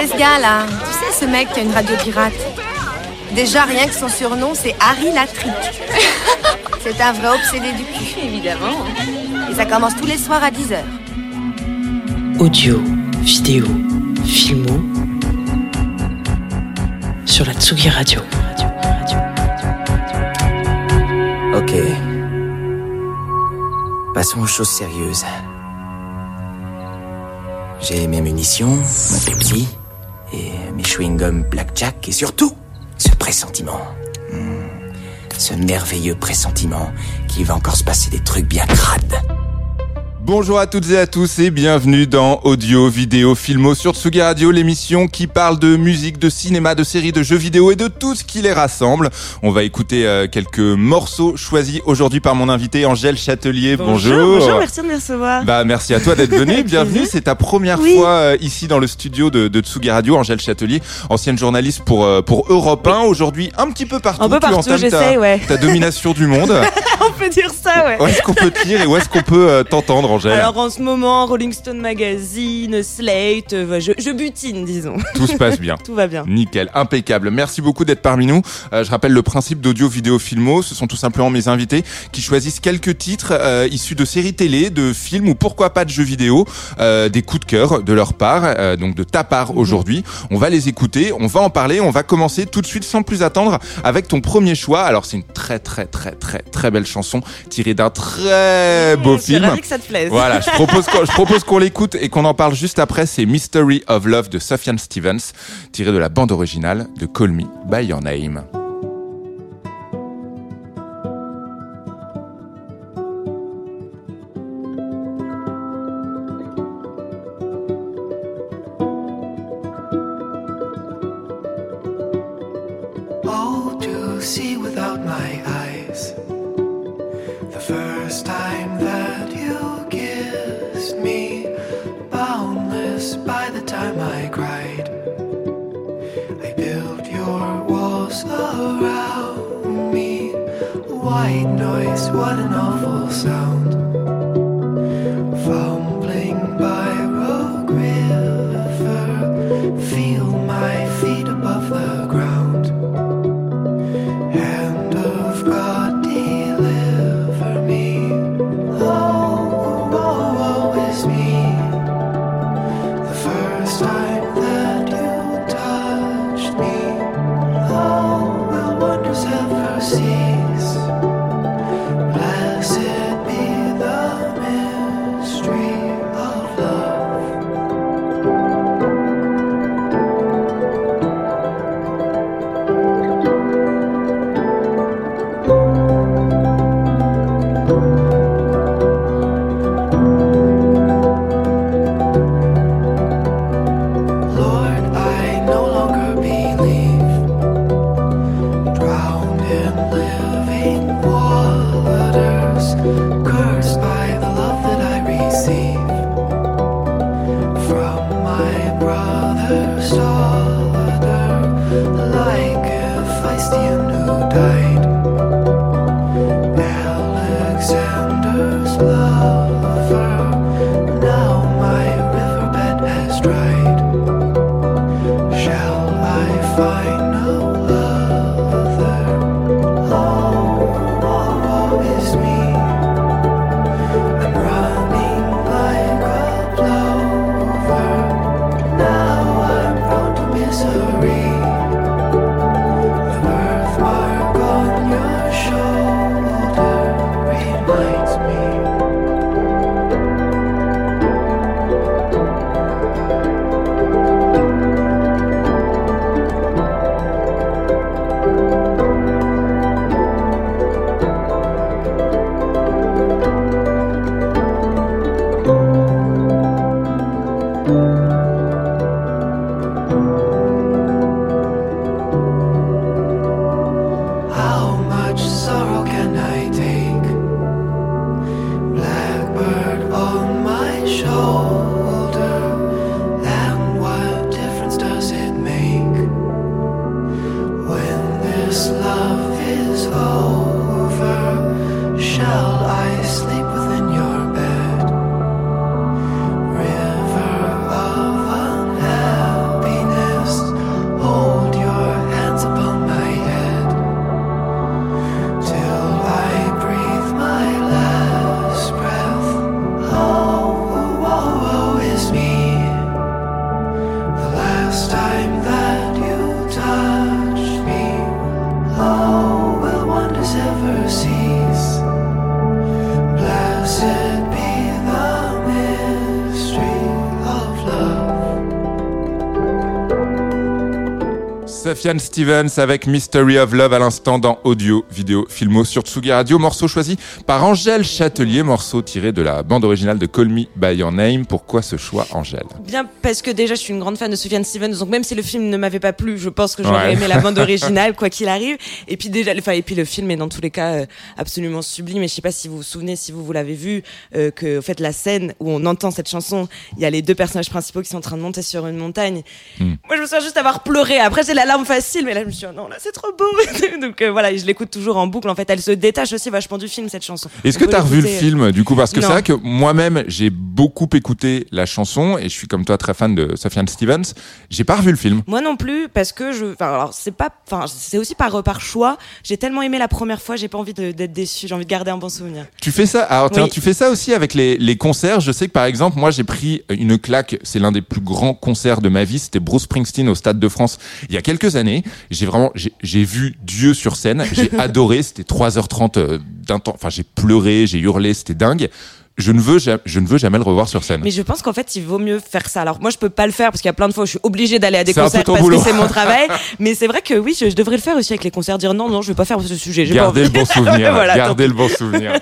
C'est ce gars-là. Tu sais, ce mec qui a une radio pirate. Déjà, rien que son surnom, c'est Harry Latrick. c'est un vrai obsédé du cul. Évidemment. Et ça commence tous les soirs à 10h. Audio, vidéo, filmo. Sur la Tsugi Radio. Ok. Passons aux choses sérieuses. J'ai mes munitions, mon Pepsi, et mes chewing-gums Blackjack, et surtout, ce pressentiment. Hmm. Ce merveilleux pressentiment qu'il va encore se passer des trucs bien crades. Bonjour à toutes et à tous et bienvenue dans Audio, Vidéo, Filmo sur Tsugi Radio, l'émission qui parle de musique, de cinéma, de séries, de jeux vidéo et de tout ce qui les rassemble. On va écouter euh, quelques morceaux choisis aujourd'hui par mon invité Angèle Châtelier. Bonjour. Bonjour, merci de me recevoir. Bah merci à toi d'être venu. Avec Bienvenue. C'est ta première Oui. fois euh, ici dans le studio de, de Tsugi Radio, Angèle Châtelier, ancienne journaliste pour euh, pour Europe 1. Aujourd'hui un petit peu partout. Un peu partout, j'essaye, ouais. ta domination du monde. On peut dire ça, ouais. Où est-ce qu'on peut te lire et où est-ce qu'on peut t'entendre, Angèle Alors en ce moment, Rolling Stone Magazine, Slate, euh, je, je butine, disons. Tout se passe bien. Tout va bien. Nickel, impeccable. Merci beaucoup d'être parmi nous. Euh, je rappelle le principe d'audio, vidéo, filmo. Ce sont tout simplement mes invités qui choisissent quelques titres euh, issus de séries télé, de films ou pourquoi pas de jeux vidéo, euh, des coups de cœur de leur part, euh, donc de ta part aujourd'hui. On va les écouter, on va en parler. On va commencer tout de suite sans plus attendre avec ton premier choix. Alors c'est une très très très très très belle chanson tirée d'un très beau Je suis film. ravie que ça te Voilà, je propose qu'on, je propose qu'on l'écoute et qu'on en parle juste après. C'est Mystery of Love de Sufjan Stevens, tiré de la bande originale de Call Me by Your Name. all to see without my eyes. White noise, what an awful sound. Fumbling by Rogue River, feel my feet above the ground. Sofiane Stevens avec Mystery of Love à l'instant dans Audio, Vidéo, Filmo sur Tsugi Radio. Morceau choisi par Angèle Châtelier, morceau tiré de la bande originale de Call Me By Your Name. Pourquoi ce choix, Angèle? Bien, parce que déjà, je suis une grande fan de Sufjan Stevens, donc même si le film ne m'avait pas plu, je pense que j'aurais Ouais. aimé la bande originale, quoi qu'il arrive. Et puis déjà, enfin, et puis le film est dans tous les cas euh, absolument sublime. Et je sais pas si vous vous souvenez, si vous vous l'avez vu, euh, que en fait la scène où on entend cette chanson, il y a les deux personnages principaux qui sont en train de monter sur une montagne. Hmm. Moi, je me souviens juste avoir pleuré. Après, j'ai la larme facile, mais là, je me suis dit, oh non, là, c'est trop beau. donc euh, voilà, je l'écoute toujours en boucle. En fait, elle se détache aussi vachement du film cette chanson. Est-ce que peut tu as revu le euh, film du coup? Parce que c'est vrai que moi-même, j'ai beaucoup écouté la chanson et je suis comme toi très fan de Sofiane Stevens. J'ai pas revu le film. Moi non plus, parce que je, enfin, alors c'est pas, enfin, c'est aussi par par choix. J'ai tellement aimé la première fois, j'ai pas envie d'être déçu. J'ai envie de garder un bon souvenir. Tu fais ça? Alors tiens, Oui. tu fais ça aussi avec les, les concerts? Je sais que par exemple, moi j'ai pris une claque. C'est l'un des plus grands concerts de ma vie. C'était Bruce Springsteen au Stade de France il y a quelques années. J'ai vraiment, j'ai- vu Dieu sur scène. J'ai adoré. C'était 3h30 euh, d'un temps. Enfin, j'ai pleuré, j'ai hurlé. C'était dingue. Je ne veux, ja- je ne veux jamais le revoir sur scène. Mais je pense qu'en fait, il vaut mieux faire ça. Alors moi, je peux pas le faire parce qu'il y a plein de fois où je suis obligée d'aller à des C'est concerts parce boulot. que c'est mon travail. Mais c'est vrai que oui, je, je devrais le faire aussi avec les concerts. Dire non, non, je vais pas faire ce sujet. pas Gardez le bon souvenir. Voilà, Gardez le bon souvenir.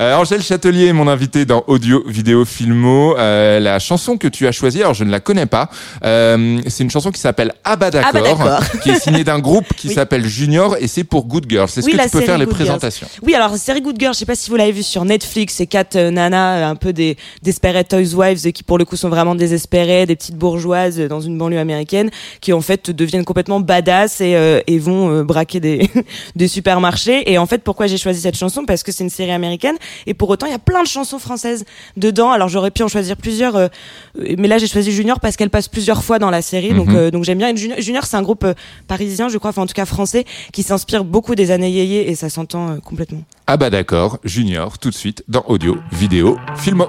Euh, Angèle Châtelier est mon invité dans Audio, Vidéo, Filmo. Euh, la chanson que tu as choisie, alors je ne la connais pas. Euh, c'est une chanson qui s'appelle Abba Ah bah d'accord, qui est signée d'un groupe qui Oui. s'ales Junior et c'est pour Good Girls. Est-ce Oui, que tu peux faire les Girls. présentations? Oui, alors série Good Girl, je sais pas si vous l'avez vu sur Netflix, c'est quatre euh, un peu des desperate housewives qui pour le coup sont vraiment désespérées, des petites bourgeoises dans une banlieue américaine, qui en fait deviennent complètement badass et, euh, et vont euh, braquer des des supermarchés. Et en fait, pourquoi j'ai choisi cette chanson? Parce que c'est une série américaine et pour autant il y a plein de chansons françaises dedans. Alors j'aurais pu en choisir plusieurs, euh, mais là j'ai choisi Junior parce qu'elle passe plusieurs fois dans la série, donc Mhm. euh, donc j'aime bien. Et Junior, Junior, c'est un groupe euh, parisien, je crois, enfin en tout cas français, qui s'inspire beaucoup des années yéyé et ça s'entend euh, complètement. Abba d'accord, Junior, tout de suite dans Audio, Vidéo, Filmo.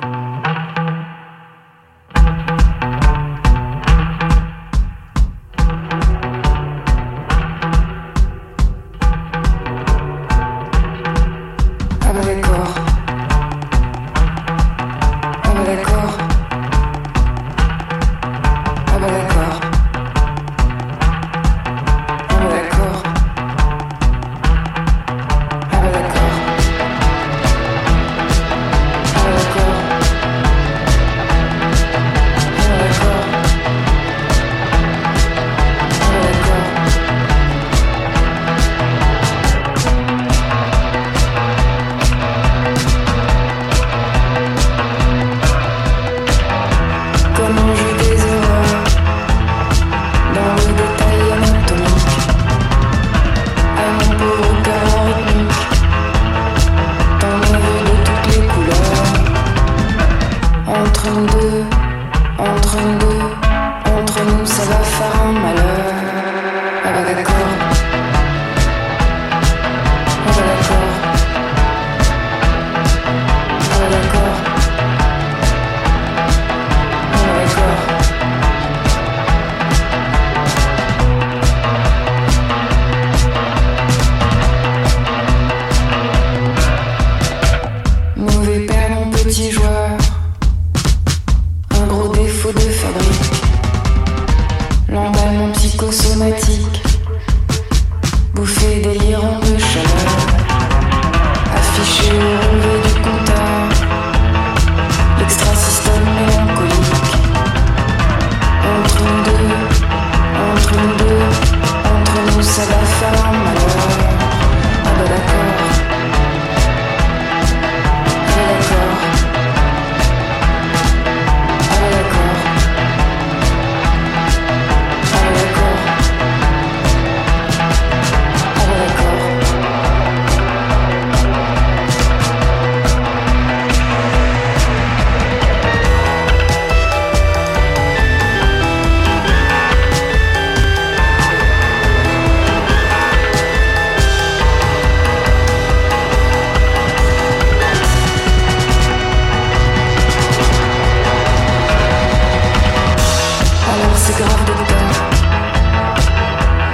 C'est grave docteur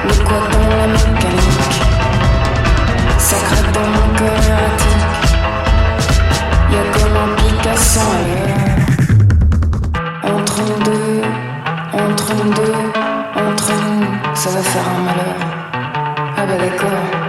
Le quoi dans la mécanique Ça craque dans mon cœur erratique Y'a comme un Picasso ailleurs Entre nous deux, entre nous deux, entre nous Ça va faire un malheur. Ah bah d'accord.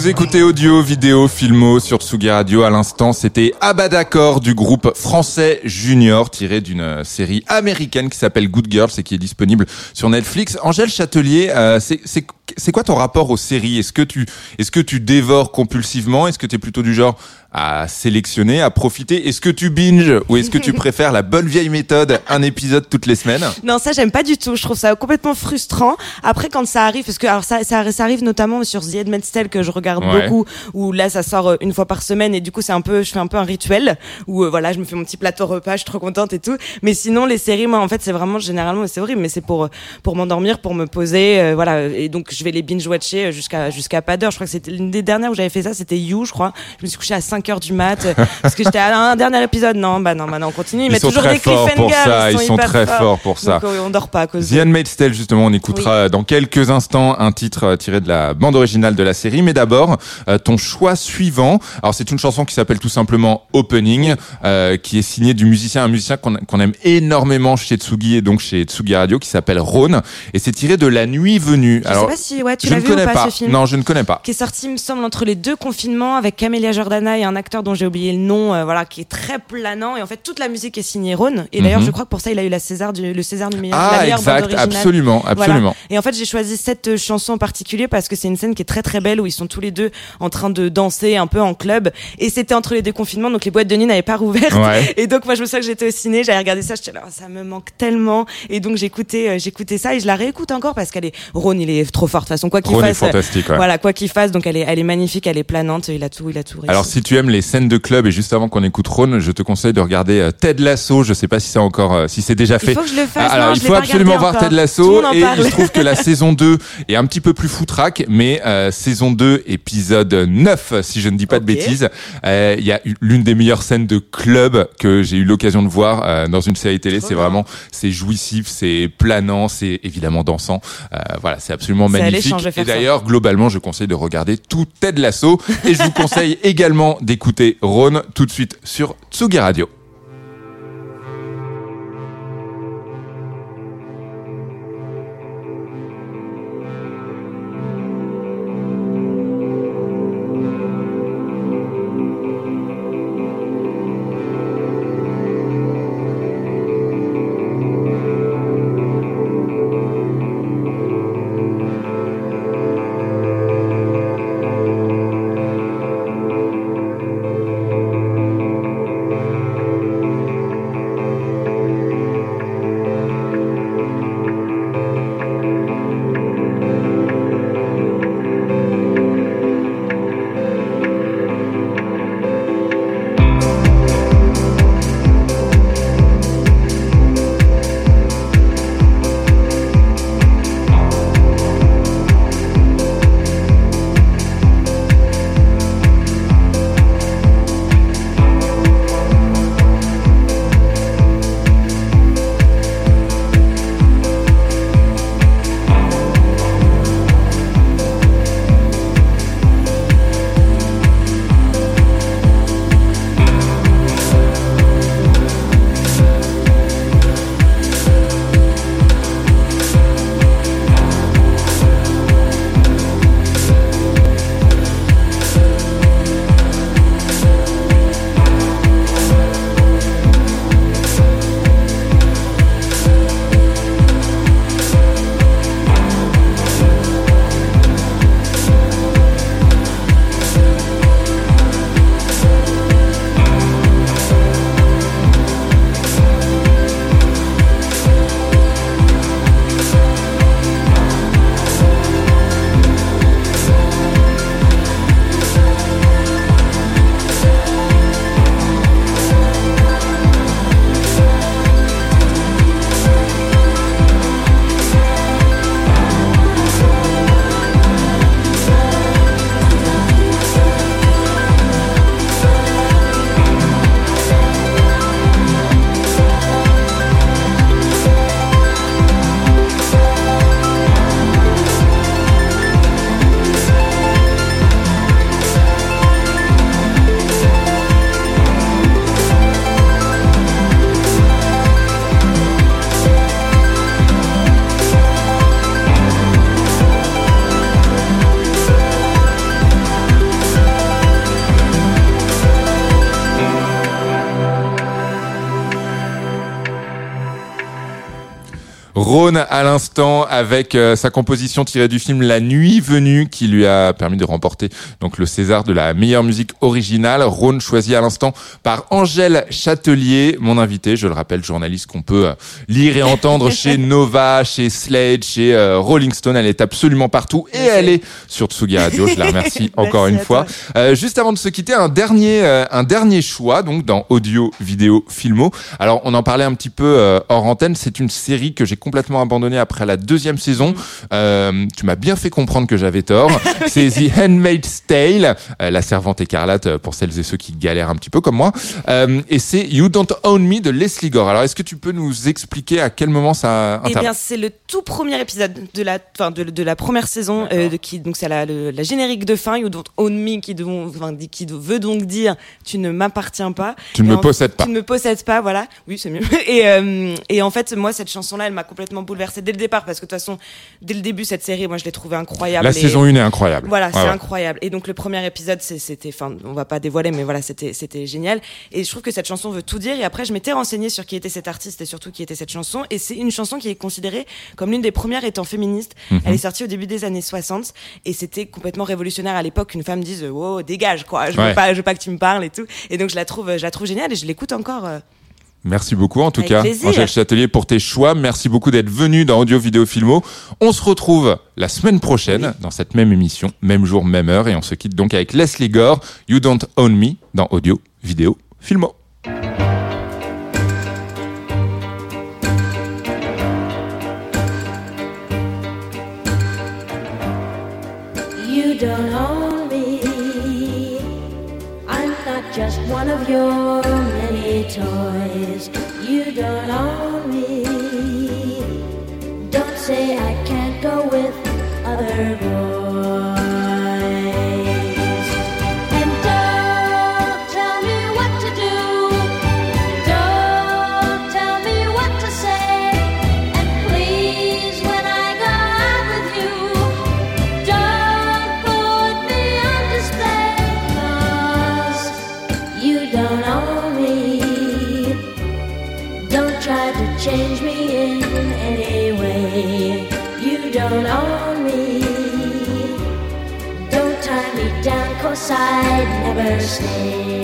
Vous écoutez audio, vidéo, filmo sur Tsugi Radio. À l'instant, c'était Abadacor du groupe français Junior, tiré d'une série américaine qui s'appelle Good Girls et qui est disponible sur Netflix. Angèle Châtelier, euh, c'est quoi ton rapport aux séries? Est-ce que tu est-ce que tu dévores compulsivement? Est-ce que tu es plutôt du genre à sélectionner, à profiter Est-ce que tu binges ou est-ce que tu préfères la bonne vieille méthode, un épisode toutes les semaines? Non, ça j'aime pas du tout. Je trouve ça complètement frustrant. Après, quand ça arrive, parce que alors ça, ça, ça arrive notamment sur The Handmaid's Tale que je regarde Ouais. beaucoup, où là ça sort euh, une fois par semaine et du coup c'est un peu, je fais un peu un rituel où euh, voilà, je me fais mon petit plateau repas, je suis trop contente et tout. Mais sinon les séries, moi en fait c'est vraiment généralement, c'est horrible, mais c'est pour euh, pour m'endormir, pour me poser, euh, voilà. Et donc je vais les binge watcher jusqu'à jusqu'à pas d'heure. Je crois que c'était l'une des dernières où j'avais fait ça, c'était You, je crois. Je me suis couchée à 5 heures du mat euh, parce que j'étais à un dernier épisode. Non, bah non, bah non, on continue. Ils, mettent sont toujours très des forts pour ça, ils sont très forts pour ça. Donc, on dort pas à cause The Handmaid's Tale, justement, on écoutera dans quelques instants un titre euh, tiré de la bande originale de la série. Mais d'abord, euh, ton choix suivant. Alors, c'est une chanson qui s'appelle tout simplement Opening, euh, qui est signée du musicien, un musicien qu'on qu'on aime énormément chez Tsugi et donc chez Tsugi Radio, qui s'appelle Rhône. Et c'est tiré de La Nuit Venue. Je Alors, sais pas si ouais, tu l'as vu ou connais pas, pas. ce film Non, je ne connais pas. qui est sorti, il me semble, entre les deux confinements avec Camélia Jordana et un acteur dont j'ai oublié le nom, euh, voilà, qui est très planant. Et en fait, toute la musique est signée Rhône. Et d'ailleurs, Mhm. je crois que pour ça, il a eu la César du, le César du meilleur, de la Ah, meilleure bande exact, originale. absolument, Voilà. absolument. Et en fait, j'ai choisi cette euh, chanson en particulier parce que c'est une scène qui est très très belle où ils sont tous les deux en train de danser un peu en club. Et c'était entre les deux confinements, donc les boîtes de nuit n'avaient pas rouvert. Ouais. Et donc moi, je me souviens que j'étais au ciné, j'avais regardé ça, j'étais là, Oh, ça me manque tellement. Et donc j'écoutais, euh, j'écoutais ça et je la réécoute encore parce qu'elle est, Rhône, il est trop fort. De toute façon, quoi qu'il est fasse, euh, fantastique, ouais. voilà, quoi qu'il fasse, donc elle est, elle est magnifique, elle est planante, il a tout, il a tout réussi. Alors si tu aimes les scènes de club et juste avant qu'on écoute Rhône, je te conseille de regarder euh, Ted Lasso. Je sais pas si c'est encore, euh, si c'est déjà fait. il faut que je le fasse. Ah, Alors non, il faut absolument voir encore. Ted Lasso et parle. il se trouve que la saison 2 est un petit peu plus foutraque, mais euh, saison 2 épisode 9 si je ne dis pas de Ok. bêtises, euh, il y a l'une des meilleures scènes de club que j'ai eu l'occasion de voir euh, dans une série télé. C'est vraiment c'est jouissif, c'est planant, c'est évidemment dansant. Euh, voilà, c'est absolument magnifique. Et d'ailleurs, globalement, je conseille de regarder tout Ted Lasso et je vous conseille également d'écouter Rhône tout de suite sur Tsugi Radio. Rhône à l'instant avec euh, sa composition tirée du film La Nuit venue qui lui a permis de remporter donc le César de la meilleure musique originale. Rhône choisi à l'instant par Angèle Châtelier, mon invité, je le rappelle, journaliste qu'on peut euh, lire et entendre chez Nova, chez Slade, chez euh, Rolling Stone. Elle est absolument partout et elle est sur Tsugi Radio. Je la remercie encore une fois. Euh, juste avant de se quitter, un dernier, euh, un dernier choix donc dans audio, vidéo, filmo. Alors on en parlait un petit peu euh, hors antenne. C'est une série que j'ai complètement abandonnée après la deuxième saison. Euh, tu m'as bien fait comprendre que j'avais tort. C'est The Handmaid's Tale, euh, la servante écarlate euh, pour celles et ceux qui galèrent un petit peu comme moi. Euh, et c'est You Don't Own Me de Leslie Gore. Alors est-ce que tu peux nous expliquer à quel moment ça Eh bien, c'est le tout premier épisode de la, enfin, de, de la première saison, de qui, donc c'est la, le- la générique de fin, You Don't Own Me, qui, enfin, veut donc dire tu ne m'appartiens pas. Tu ne me en- possèdes pas. Tu ne me possèdes pas, voilà. Oui, c'est mieux. Et, et en fait, moi, cette chanson-là, elle m'a complètement bouleversée dès le départ, parce que de toute façon, dès le début, cette série, moi, je l'ai trouvée incroyable. La Et- saison 1 est incroyable. voilà, c'est ouais. incroyable. Et donc le premier épisode, c'était, enfin, on va pas dévoiler, mais voilà, c'était, c'était génial. Et je trouve que cette chanson veut tout dire. Et après, je m'étais renseignée sur qui était cet artiste et surtout qui était cette chanson. Et c'est une chanson qui est considérée comme l'une des premières étant féministe. Mhm. Elle est sortie au début des années 60 et c'était complètement révolutionnaire à l'époque qu'une femme dise, wow, dégage, quoi. Je Ouais. veux pas, je veux pas que tu me parles et tout. Et donc je la trouve, je la trouve géniale et je l'écoute encore. euh, Merci beaucoup en tout Avec cas, plaisir. Angèle Châtelier, pour tes choix. Merci beaucoup d'être venu dans Audio Vidéo Filmo. On se retrouve la semaine prochaine dans cette même émission, même jour, même heure, et on se quitte donc avec Leslie Gore, You Don't Own Me, dans Audio Vidéo Filmo. You don't own me. I'm not just one of your toys. You don't own me. Don't say I can't go with other boys. side never stay.